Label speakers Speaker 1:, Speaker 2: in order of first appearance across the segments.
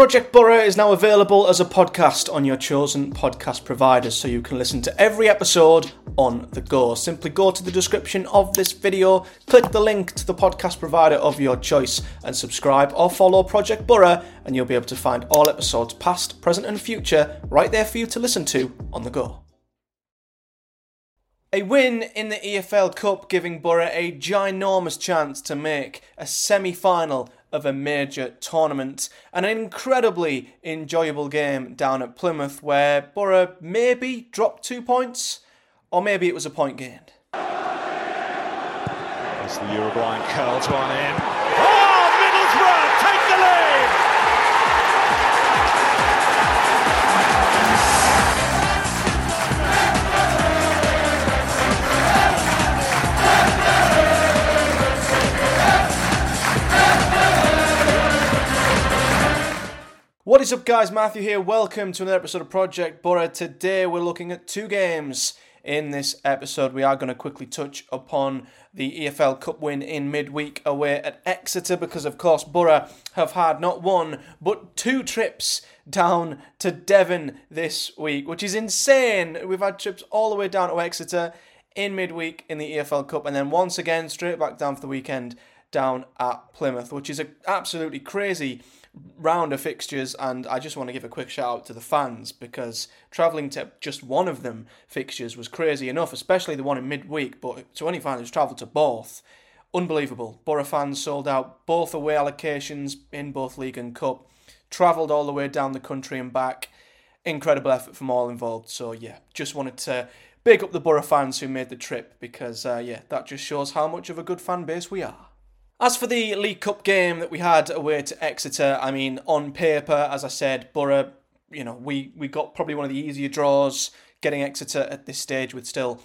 Speaker 1: Project Boro is now available as a podcast on your chosen podcast providers, so you can listen to every episode on the go. Simply go to the description of this video, click the link to the podcast provider of your choice, and subscribe or follow Project Boro, and you'll be able to find all episodes, past, present, and future, right there for you to listen to on the go. A win in the EFL Cup giving Boro a ginormous chance to make a semi final of a major tournament. And an incredibly enjoyable game down at Plymouth where Boro maybe dropped two points, or maybe it was a point gained.
Speaker 2: As the Uruguayan curls one in.
Speaker 1: What is up, guys? Matthew here. Welcome to another episode of Project Boro. Today we're looking at two games. In this episode, we are going to quickly touch upon the EFL Cup win in midweek away at Exeter because, of course, Boro have had not one but two trips down to Devon this week, which is insane. We've had trips all the way down to Exeter in midweek in the EFL Cup and then once again straight back down for the weekend down at Plymouth, which is absolutely crazy round of fixtures, and I just want to give a quick shout out to the fans because travelling to just one of them fixtures was crazy enough, especially the one in midweek. But to any fan who's travelled to both, unbelievable. Boro fans sold out both away allocations in both League and Cup, travelled all the way down the country and back. Incredible effort from all involved. So yeah, just wanted to big up the Boro fans who made the trip because uh, yeah, that just shows how much of a good fan base we are. As for the League Cup game that we had away to Exeter, I mean, on paper, as I said, Boro, you know, we, we got probably one of the easier draws getting Exeter at this stage with still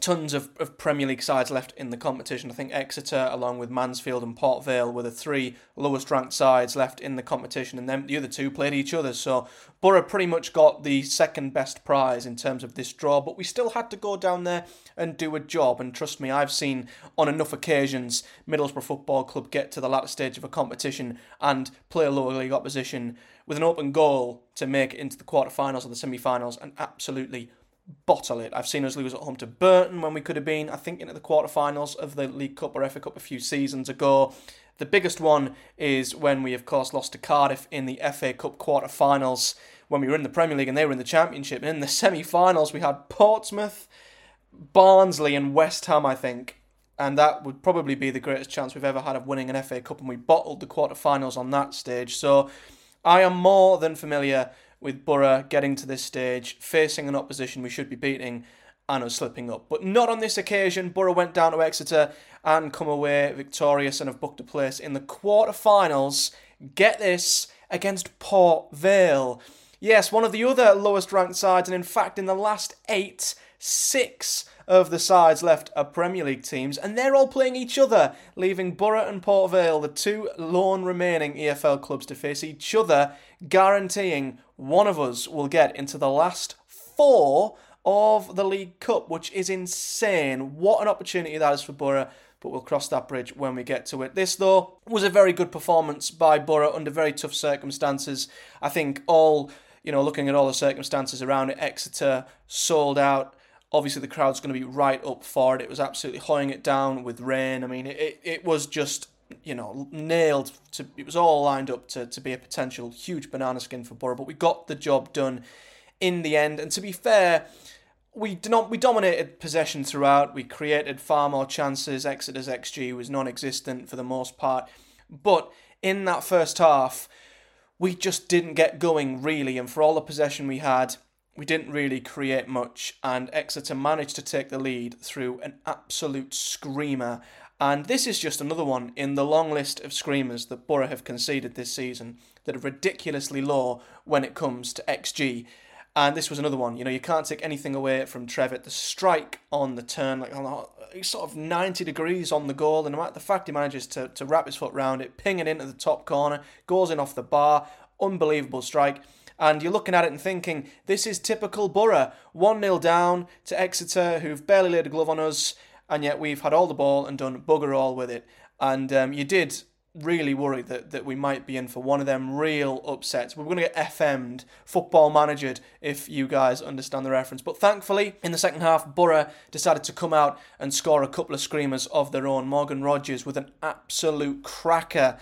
Speaker 1: tons of, of Premier League sides left in the competition. I think Exeter, along with Mansfield and Port Vale, were the three lowest ranked sides left in the competition, and then the other two played each other. So Boro pretty much got the second best prize in terms of this draw, but we still had to go down there and do a job. And trust me, I've seen on enough occasions Middlesbrough Football Club get to the latter stage of a competition and play a lower league opposition with an open goal to make it into the quarterfinals or the semi-finals and absolutely bottle it. I've seen us lose at home to Burton when we could have been, I think, into the quarterfinals of the League Cup or FA Cup a few seasons ago. The biggest one is when we, of course, lost to Cardiff in the FA Cup quarterfinals when we were in the Premier League and they were in the Championship. And in the semi finals, we had Portsmouth, Barnsley, and West Ham, I think. And that would probably be the greatest chance we've ever had of winning an FA Cup, and we bottled the quarterfinals on that stage. So I am more than familiar with Boro getting to this stage, facing an opposition we should be beating, and us slipping up. But not on this occasion. Boro went down to Exeter and come away victorious and have booked a place in the quarter-finals. Get this against Port Vale. Yes, one of the other lowest ranked sides, and in fact, in the last eight, six of the sides left are Premier League teams, and they're all playing each other, leaving Boro and Port Vale, the two lone remaining EFL clubs, to face each other, guaranteeing one of us will get into the last four of the League Cup, which is insane. What an opportunity that is for Boro, but we'll cross that bridge when we get to it. This, though, was a very good performance by Boro under very tough circumstances. I think all, you know, looking at all the circumstances around it, Exeter sold out. Obviously, the crowd's going to be right up for it. It was absolutely hoying it down with rain. I mean, it, it was just you know, nailed to it was all lined up to, to be a potential huge banana skin for Boro, but we got the job done in the end. And to be fair, we did not we dominated possession throughout. We created far more chances. Exeter's XG was non-existent for the most part, but in that first half, we just didn't get going really. And for all the possession we had, we didn't really create much. And Exeter managed to take the lead through an absolute screamer. And this is just another one in the long list of screamers that Boro have conceded this season that are ridiculously low when it comes to XG. And this was another one. You know, you can't take anything away from Trevitt. The strike on the turn, like on sort of 90 degrees on the goal, and the fact he manages to, to wrap his foot round it, ping it into the top corner, goes in off the bar, unbelievable strike. And you're looking at it and thinking, this is typical Boro. 1 0 down to Exeter, who've barely laid a glove on us, and yet we've had all the ball and done bugger all with it. And um, you did really worried that, that we might be in for one of them real upsets. We're going to get FM'd, football managered, if you guys understand the reference. But thankfully, in the second half, Boro decided to come out and score a couple of screamers of their own. Morgan Rogers with an absolute cracker.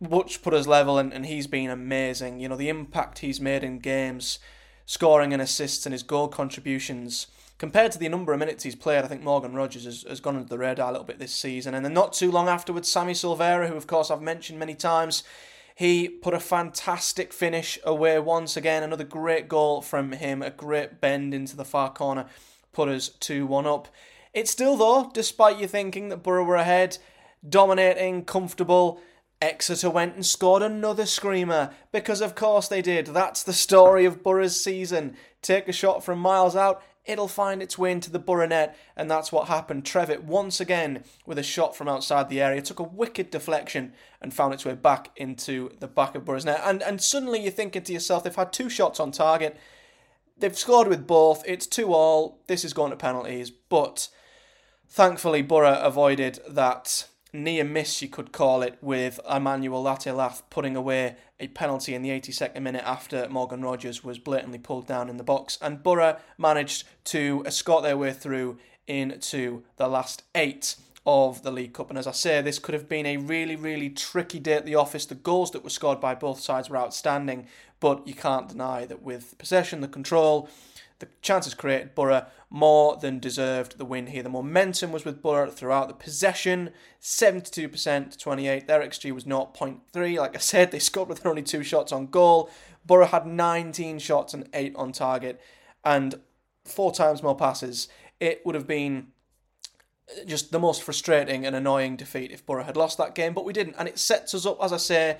Speaker 1: Much put us level, and, and he's been amazing. You know, the impact he's made in games, scoring and assists, and his goal contributions compared to the number of minutes he's played, I think Morgan Rogers has, has gone under the radar a little bit this season. And then not too long afterwards, Sammy Silvera, who of course I've mentioned many times, he put a fantastic finish away once again. Another great goal from him, a great bend into the far corner, put us 2 1 up. It's still, though, despite you thinking that Boro were ahead, dominating, comfortable. Exeter went and scored another screamer because, of course, they did. That's the story of Boro's season. Take a shot from miles out, it'll find its way into the Boro net, and that's what happened. Trevitt, once again, with a shot from outside the area, took a wicked deflection and found its way back into the back of Boro's net. And, and suddenly you're thinking to yourself, they've had two shots on target, they've scored with both, it's 2 all, this is going to penalties, but thankfully Boro avoided that near miss, you could call it, with Emmanuel Latte putting away a penalty in the 82nd minute after Morgan Rogers was blatantly pulled down in the box. And Boro managed to escort their way through into the last eight of the League Cup. And as I say, this could have been a really, really tricky day at the office. The goals that were scored by both sides were outstanding, but you can't deny that with possession, the control, the chances created, Boro more than deserved the win here. The momentum was with Boro throughout the possession, 72% to 28. Their XG was 0.3. Like I said, they scored with only two shots on goal. Boro had 19 shots and 8 on target and four times more passes. It would have been just the most frustrating and annoying defeat if Boro had lost that game, but we didn't. And it sets us up, as I say,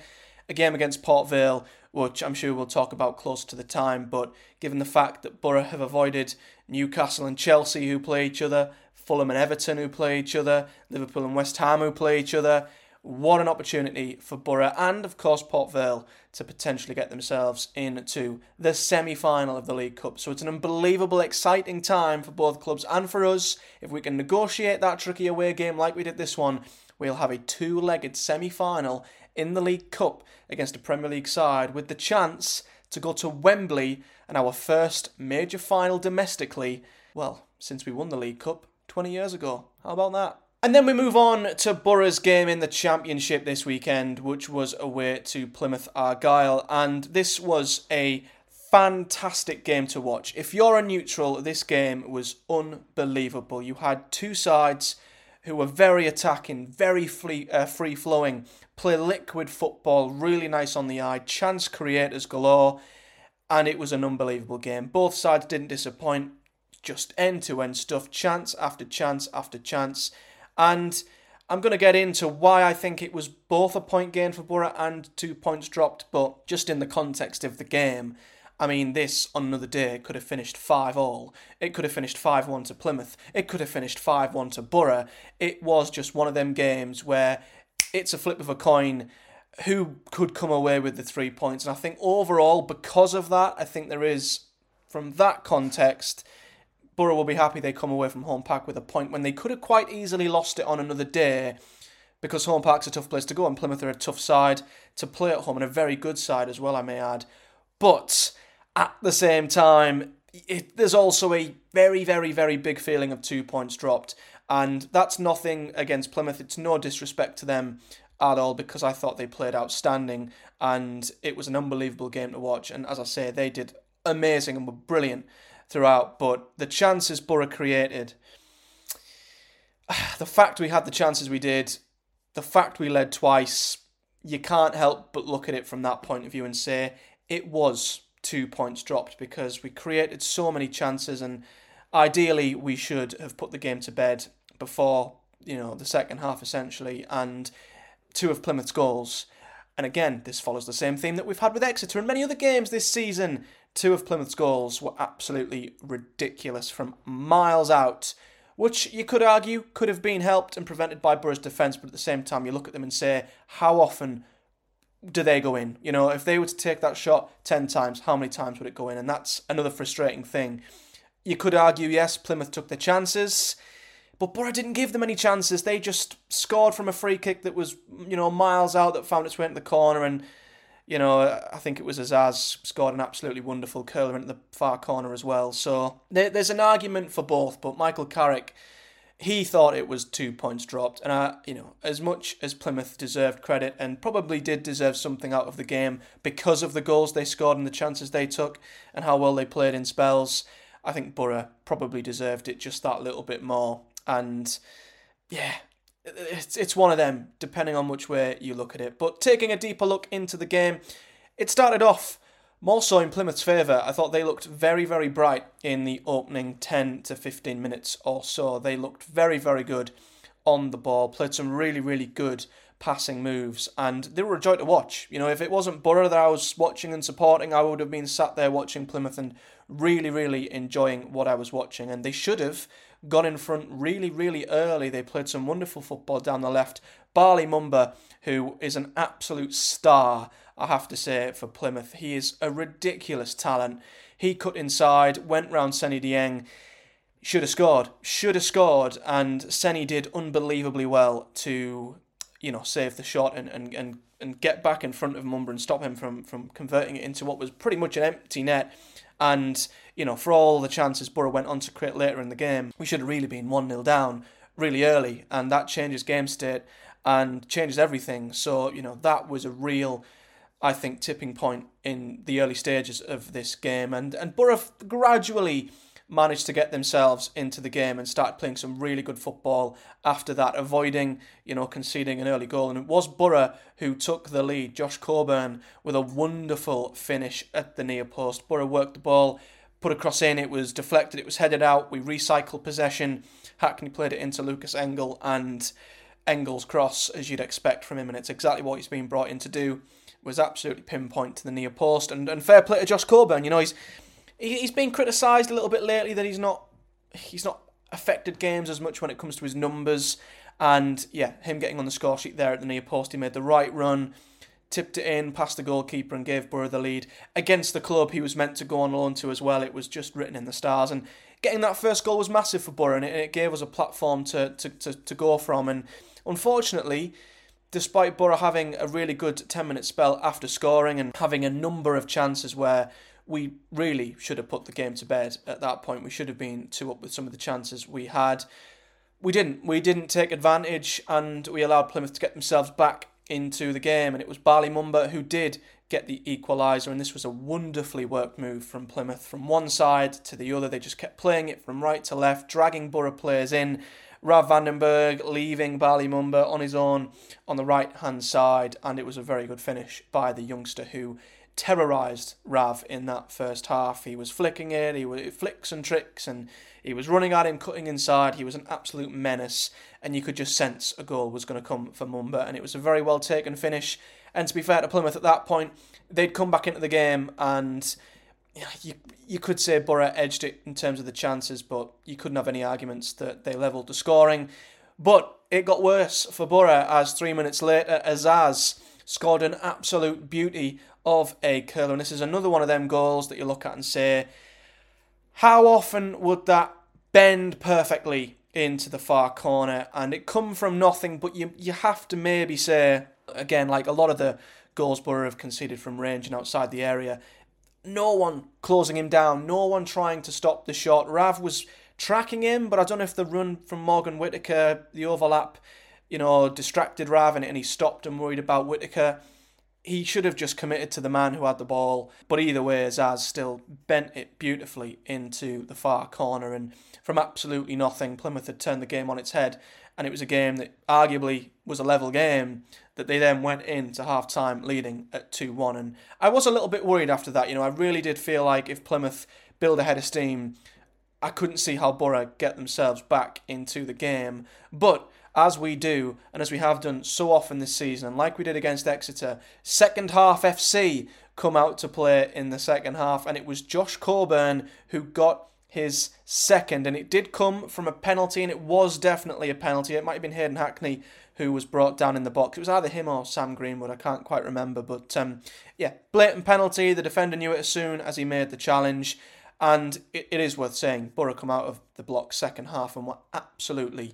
Speaker 1: a game against Port Vale which I'm sure we'll talk about close to the time. But given the fact that Boro have avoided Newcastle and Chelsea, who play each other, Fulham and Everton, who play each other, Liverpool and West Ham, who play each other, what an opportunity for Boro and, of course, Port Vale to potentially get themselves into the semi final of the League Cup. So it's an unbelievable, exciting time for both clubs and for us. If we can negotiate that tricky away game like we did this one, we'll have a two legged semi final in the League Cup against a Premier League side with the chance to go to Wembley and our first major final domestically, well, since we won the League Cup 20 years ago. How about that? And then we move on to Boro's game in the Championship this weekend, which was away to Plymouth Argyle. And this was a fantastic game to watch. If you're a neutral, this game was unbelievable. You had two sides who were very attacking, very free, uh, free flowing, play liquid football, really nice on the eye, chance creators galore, and it was an unbelievable game. Both sides didn't disappoint, just end to end stuff, chance after chance after chance, and I'm going to get into why I think it was both a point gain for Boro and two points dropped, but just in the context of the game. I mean, this on another day could have finished 5 all. It could have finished 5 1 to Plymouth. It could have finished 5 1 to Boro. It was just one of them games where it's a flip of a coin who could come away with the three points. And I think overall, because of that, I think there is, from that context, Boro will be happy they come away from Home Park with a point when they could have quite easily lost it on another day because Home Park's a tough place to go and Plymouth are a tough side to play at home and a very good side as well, I may add. But at the same time, it, there's also a very, very, very big feeling of two points dropped. And that's nothing against Plymouth. It's no disrespect to them at all because I thought they played outstanding and it was an unbelievable game to watch. And as I say, they did amazing and were brilliant throughout. But the chances Boro created, the fact we had the chances we did, the fact we led twice, you can't help but look at it from that point of view and say it was two points dropped because we created so many chances and ideally we should have put the game to bed before you know the second half essentially and two of Plymouth's goals. And again this follows the same theme that we've had with Exeter and many other games this season. Two of Plymouth's goals were absolutely ridiculous from miles out which you could argue could have been helped and prevented by Boro's defence but at the same time you look at them and say how often do they go in? You know, if they were to take that shot 10 times, how many times would it go in? And that's another frustrating thing. You could argue, yes, Plymouth took their chances, But Boro didn't give them any chances. They just scored from a free kick that was, you know, miles out that found its way into the corner. And, you know, I think it was Azaz scored an absolutely wonderful curler into the far corner as well. So there's an argument for both. But Michael Carrick, he thought it was two points dropped. And, I, you know, as much as Plymouth deserved credit and probably did deserve something out of the game because of the goals they scored and the chances they took and how well they played in spells, I think Boro probably deserved it just that little bit more and yeah, it's it's one of them, depending on which way you look at it. But taking a deeper look into the game, it started off more so in Plymouth's favour. I thought they looked very, very bright in the opening 10 to 15 minutes or so. They looked very, very good on the ball, played some really, really good passing moves, and they were a joy to watch. You know, if it wasn't Boro that I was watching and supporting, I would have been sat there watching Plymouth and really, really enjoying what I was watching. And they should have got in front really, really early. They played some wonderful football down the left. Bali Mumba, who is an absolute star, I have to say, for Plymouth. He is a ridiculous talent. He cut inside, went round Seny Dieng. Should have scored. Should have scored. And Seny did unbelievably well to, you know, save the shot and, and, and, and get back in front of Mumba and stop him from, from converting it into what was pretty much an empty net. And, you know, for all the chances Boro went on to create later in the game, we should have really been 1 0 down really early. And that changes game state and changes everything. So, you know, that was a real, I think, tipping point in the early stages of this game. And, and Boro gradually managed to get themselves into the game and start playing some really good football after that, avoiding, you know, conceding an early goal. And it was Boro who took the lead. Josh Coburn with a wonderful finish at the near post. Boro worked the ball, put a cross in, it was deflected, it was headed out. We recycled possession. Hackney played it into Lucas Engel and Engel's cross, as you'd expect from him, and it's exactly what he's been brought in to do. Was absolutely pinpoint to the near post, and, and fair play to Josh Coburn. You know, he's he's been criticised a little bit lately that he's not he's not affected games as much when it comes to his numbers. And yeah, him getting on the score sheet there at the near post, he made the right run, tipped it in past the goalkeeper, and gave Boro the lead against the club he was meant to go on loan to as well. It was just written in the stars, and getting that first goal was massive for Boro, and it, it gave us a platform to, to, to, to go from. And unfortunately, despite Boro having a really good 10 minute spell after scoring and having a number of chances where we really should have put the game to bed at that point. We should have been two up with some of the chances we had. We didn't. We didn't take advantage and we allowed Plymouth to get themselves back into the game. And it was Mumba who did get the equaliser. And this was a wonderfully worked move from Plymouth from one side to the other. They just kept playing it from right to left, dragging Boro players in. Rav Vandenberg leaving Bali Mumba on his own on the right hand side. And it was a very good finish by the youngster who terrorized Rav in that first half. He was flicking it, he was flicks and tricks, and he was running at him, cutting inside. He was an absolute menace, and you could just sense a goal was going to come for Mumba, and it was a very well taken finish. And to be fair to Plymouth at that point, they'd come back into the game, and you you could say Boro edged it in terms of the chances, but you couldn't have any arguments that they levelled the scoring. But it got worse for Boro as three minutes later, Azaz scored an absolute beauty of a curler. And this is another one of them goals that you look at and say, how often would that bend perfectly into the far corner and it come from nothing? But you you have to maybe say again, like a lot of the goals Boro have conceded from range and outside the area. No one closing him down, no one trying to stop the shot. Rav was tracking him, but I don't know if the run from Morgan Whitaker, the overlap, you know, distracted Rav and, and he stopped and worried about Whitaker he should have just committed to the man who had the ball. But either way, Zaz still bent it beautifully into the far corner. And from absolutely nothing, Plymouth had turned the game on its head. And it was a game that arguably was a level game that they then went into half time leading at 2 1. And I was a little bit worried after that. You know, I really did feel like if Plymouth build ahead of steam, I couldn't see how Boro get themselves back into the game. But as we do and as we have done so often this season, and like we did against Exeter, second half FC come out to play in the second half, and it was Josh Coburn who got his second, and it did come from a penalty, and it was definitely a penalty. It might have been Hayden Hackney who was brought down in the box. It was either him or Sam Greenwood, I can't quite remember, but um, yeah, blatant penalty. The defender knew it as soon as he made the challenge. And it, it is worth saying, Boro come out of the block second half and were absolutely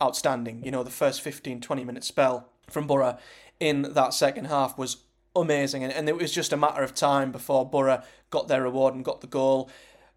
Speaker 1: outstanding. You know, the first 15, 20 minute spell from Boro in that second half was amazing. And, and it was just a matter of time before Boro got their reward and got the goal.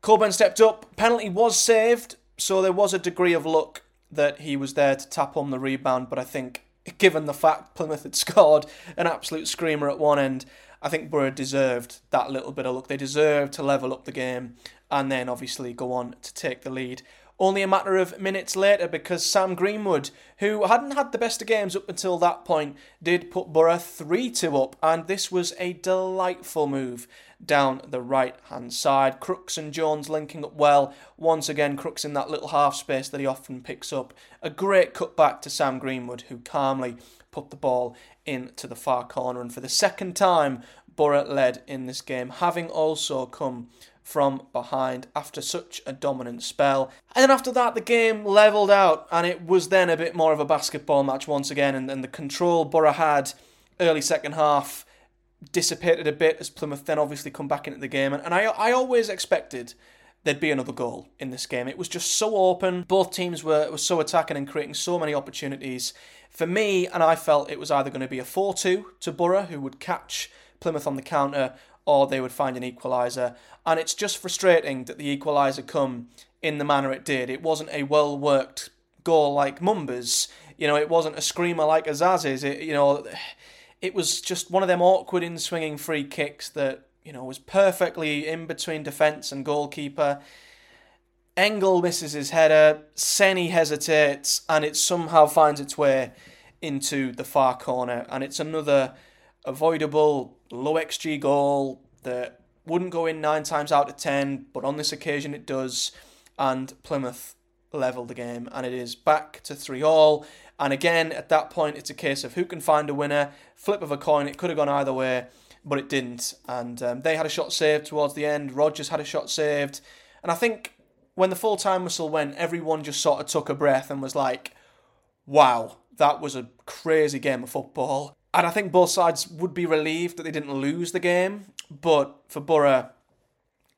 Speaker 1: Coburn stepped up, penalty was saved, so there was a degree of luck that he was there to tap on the rebound, but I think given the fact Plymouth had scored an absolute screamer at one end, I think Boro deserved that little bit of luck. They deserved to level up the game and then obviously go on to take the lead. Only a matter of minutes later, because Sam Greenwood, who hadn't had the best of games up until that point, did put Boro 3 2 up, and this was a delightful move down the right hand side. Crooks and Jones linking up well. Once again, Crooks in that little half space that he often picks up. A great cutback to Sam Greenwood, who calmly put the ball into the far corner. And for the second time, Boro led in this game, having also come from behind after such a dominant spell. And then after that, the game levelled out, and it was then a bit more of a basketball match once again. And, and the control Boro had early second half dissipated a bit as Plymouth then obviously come back into the game. And, and I, I always expected there'd be another goal in this game. It was just so open. Both teams were, were so attacking and creating so many opportunities. For me, and I felt it was either going to be a 4 2 to Boro, who would catch Plymouth on the counter, or they would find an equaliser. And it's just frustrating that the equaliser come in the manner it did. It wasn't a well worked goal like Mumba's. You know, it wasn't a screamer like Azaz's. It, you know, it was just one of them awkward in swinging free kicks that you know was perfectly in between defence and goalkeeper. Engel misses his header. Seny hesitates, and it somehow finds its way into the far corner. And it's another avoidable low xG goal that wouldn't go in nine times out of ten, but on this occasion it does. And Plymouth level the game, and it is back to three all. And again, at that point, it's a case of who can find a winner. Flip of a coin. It could have gone either way, but it didn't. And um, they had a shot saved towards the end. Rogers had a shot saved, and I think when the full time whistle went, everyone just sort of took a breath and was like, "Wow, that was a crazy game of football." And I think both sides would be relieved that they didn't lose the game. But for Boro,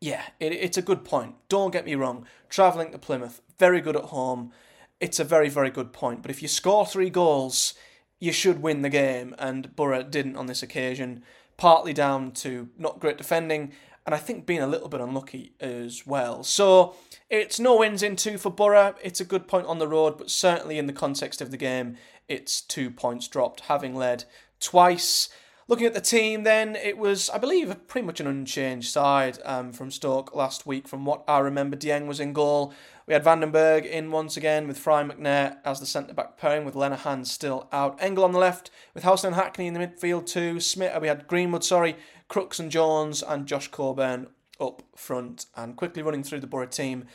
Speaker 1: yeah, it, it's a good point. Don't get me wrong. Travelling to Plymouth, very good at home. It's a very, very good point. But if you score three goals, you should win the game. And Boro didn't on this occasion, partly down to not great defending and I think being a little bit unlucky as well. So it's no wins in two for Boro. It's a good point on the road, but certainly in the context of the game, it's two points dropped, having led twice. Looking at the team, then it was, I believe, pretty much an unchanged side um, from Stoke last week. From what I remember, Dieng was in goal. We had Vandenberg in once again with Fry McNair as the centre back pairing with Lenihan still out. Engel on the left with and Hackney in the midfield too. Smith, we had Greenwood, sorry, Crooks and Jones and Josh Coburn up front. And quickly running through the Boro team,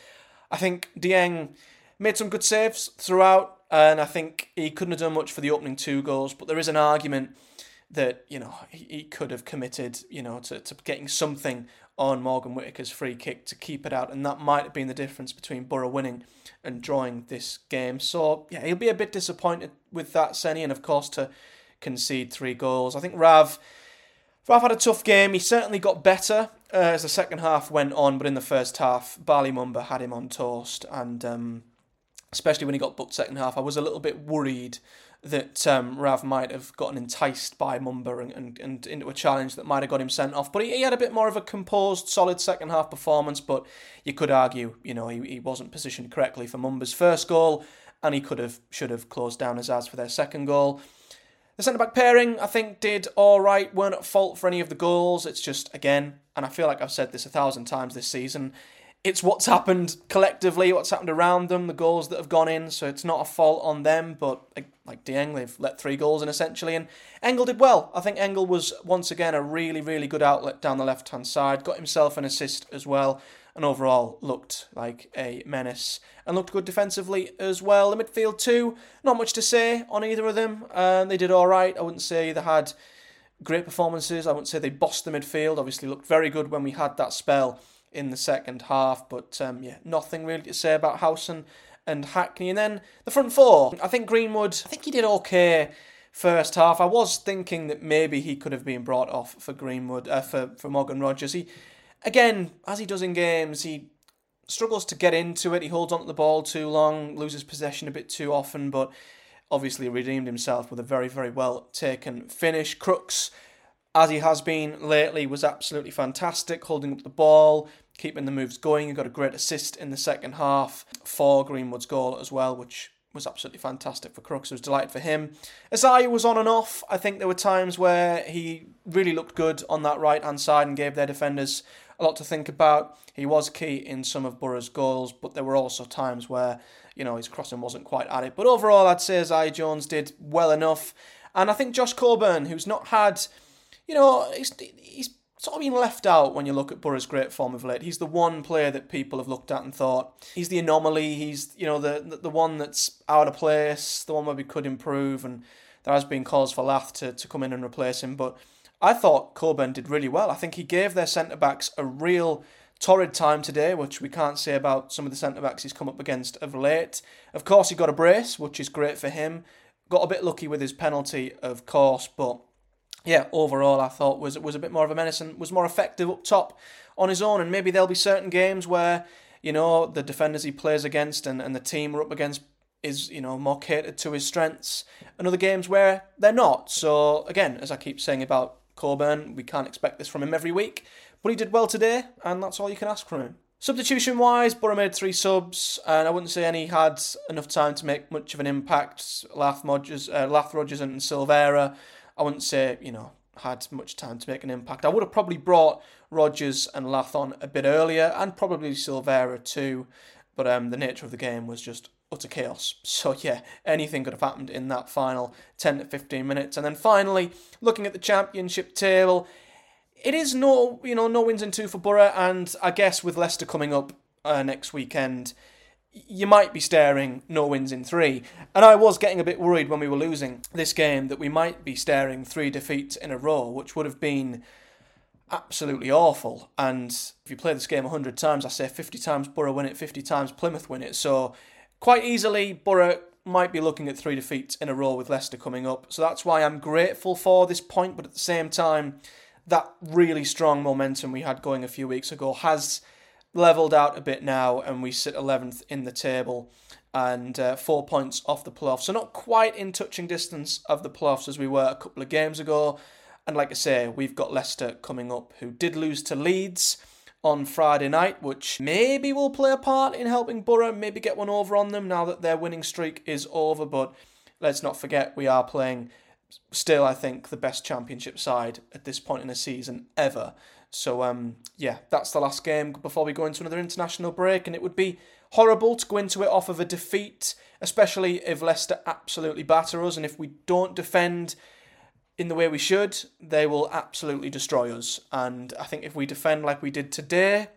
Speaker 1: I think Dieng made some good saves throughout, and I think he couldn't have done much for the opening two goals. But there is an argument that you know he could have committed you know to, to getting something on Morgan Whitaker's free kick to keep it out. And that might have been the difference between Boro winning and drawing this game. So yeah he'll be a bit disappointed with that Seny and of course to concede three goals. I think Rav Rav had a tough game. He certainly got better uh, as the second half went on but in the first half Bali Mumba had him on toast. And um, especially when he got booked second half I was a little bit worried that um, Rav might have gotten enticed by Mumba and, and, and into a challenge that might have got him sent off. But he, he had a bit more of a composed, solid second half performance. But you could argue, you know, he, he wasn't positioned correctly for Mumba's first goal, and he could have, should have closed down his Azaz for their second goal. The centre back pairing, I think, did all right, weren't at fault for any of the goals. It's just, again, and I feel like I've said this a thousand times this season, it's what's happened collectively, what's happened around them, the goals that have gone in. So it's not a fault on them, but like Dieng, they've let three goals in essentially. And Engel did well. I think Engel was once again a really, really good outlet down the left hand side. Got himself an assist as well, and overall looked like a menace and looked good defensively as well. The midfield too, not much to say on either of them. Uh, they did all right. I wouldn't say they had great performances. I wouldn't say they bossed the midfield. Obviously, looked very good when we had that spell in the second half. But um, yeah, nothing really to say about Howson and Hackney. And then the front four, I think Greenwood, I think he did okay first half. I was thinking that maybe he could have been brought off for Greenwood, uh, for, for Morgan Rogers. He, again, as he does in games, he struggles to get into it. He holds onto the ball too long, loses possession a bit too often, but obviously redeemed himself with a very, very well taken finish. Crooks, as he has been lately, was absolutely fantastic, holding up the ball, keeping the moves going. He got a great assist in the second half for Greenwood's goal as well, which was absolutely fantastic for Crooks. I was delighted for him. Isaiah was on and off. I think there were times where he really looked good on that right hand side and gave their defenders a lot to think about. He was key in some of Boro's goals, but there were also times where, you know, his crossing wasn't quite at it. But overall, I'd say Isaiah Jones did well enough. And I think Josh Coburn, who's not had, you know, he's, he's sort of been left out when you look at Boro's great form of late. He's the one player that people have looked at and thought he's the anomaly. He's you know the the, one that's out of place, the one where we could improve, and there has been calls for Lath to, to come in and replace him. But I thought Coburn did really well. I think he gave their centre backs a real torrid time today, which we can't say about some of the centre backs he's come up against of late. Of course, he got a brace, which is great for him. Got a bit lucky with his penalty, of course, but yeah, overall I thought was was a bit more of a menace and was more effective up top on his own. And maybe there'll be certain games where you know the defenders he plays against and, and the team we're up against is you know more catered to his strengths, and other games where they're not. So again, as I keep saying about Coburn, we can't expect this from him every week, but he did well today, and that's all you can ask from him. Substitution wise, Boro made three subs, and I wouldn't say any had enough time to make much of an impact. Lath Rogers, uh, Lath Rogers and Silvera I wouldn't say, you know, had much time to make an impact. I would have probably brought Rogers and Lath on a bit earlier and probably Silvera too, but um, the nature of the game was just utter chaos. So yeah, anything could have happened in that final 10 to 15 minutes. And then finally, looking at the championship table, it is no, you know, no wins in two for Boro, and I guess with Leicester coming up uh, next weekend, you might be staring no wins in three. And I was getting a bit worried when we were losing this game that we might be staring three defeats in a row, which would have been absolutely awful. And if you play this game 100 times, I say 50 times Boro win it, 50 times Plymouth win it. So quite easily, Boro might be looking at three defeats in a row with Leicester coming up. So that's why I'm grateful for this point, but at the same time, that really strong momentum we had going a few weeks ago has levelled out a bit now, and we sit 11th in the table and uh, four points off the playoffs. So not quite in touching distance of the playoffs as we were a couple of games ago. And like I say, we've got Leicester coming up, who did lose to Leeds on Friday night, which maybe will play a part in helping Boro maybe get one over on them now that their winning streak is over. But let's not forget, we are playing still, I think, the best championship side at this point in the season ever. So um, yeah, that's the last game before we go into another international break, and it would be horrible to go into it off of a defeat, especially if Leicester absolutely batter us, and if we don't defend in the way we should, they will absolutely destroy us. And I think if we defend like we did today,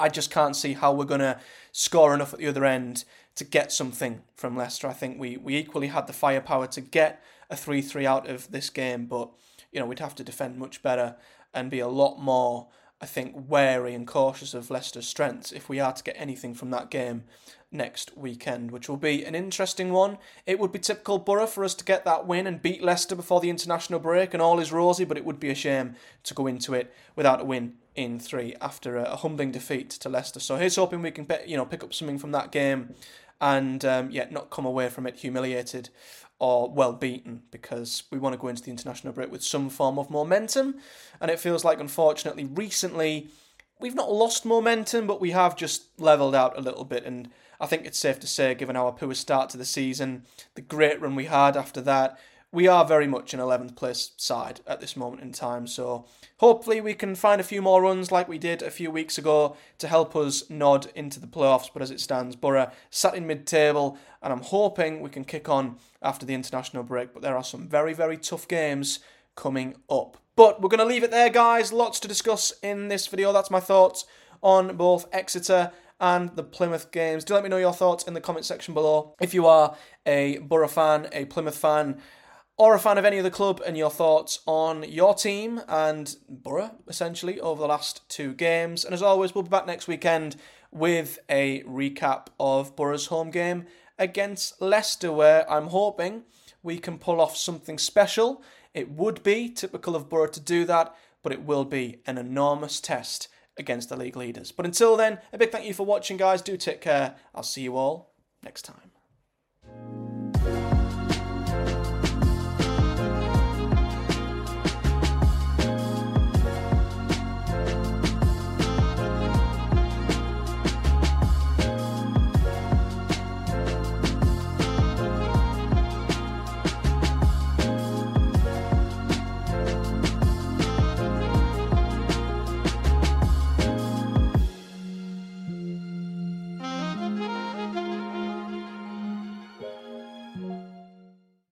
Speaker 1: I just can't see how we're to score enough at the other end to get something from Leicester. I think we, we equally had the firepower to get a 3 3 out of this game, but you know, we'd have to defend much better and be a lot more, I think, wary and cautious of Leicester's strengths if we are to get anything from that game next weekend, which will be an interesting one. It would be typical Boro for us to get that win and beat Leicester before the international break, and all is rosy, but it would be a shame to go into it without a win in three after a, humbling defeat to Leicester. So here's hoping we can, you know, pick up something from that game and um, yet not come away from it humiliated or well beaten because we want to go into the international break with some form of momentum. And it feels like, unfortunately, recently we've not lost momentum, but we have just levelled out a little bit. And I think it's safe to say, given our poor start to the season, the great run we had after that, we are very much an 11th place side at this moment in time. So hopefully we can find a few more runs like we did a few weeks ago to help us nod into the playoffs. But as it stands, Boro sat in mid table, and I'm hoping we can kick on after the international break. But there are some very, very tough games coming up. But we're going to leave it there, guys. Lots to discuss in this video. That's my thoughts on both Exeter and the Plymouth games. Do let me know your thoughts in the comment section below. If you are a Boro fan, a Plymouth fan, or a fan of any other club and your thoughts on your team and Boro, essentially, over the last two games. And as always, we'll be back next weekend with a recap of Boro's home game against Leicester, where I'm hoping we can pull off something special. It would be typical of Boro to do that, but it will be an enormous test against the league leaders. But until then, a big thank you for watching, guys. Do take care. I'll see you all next time.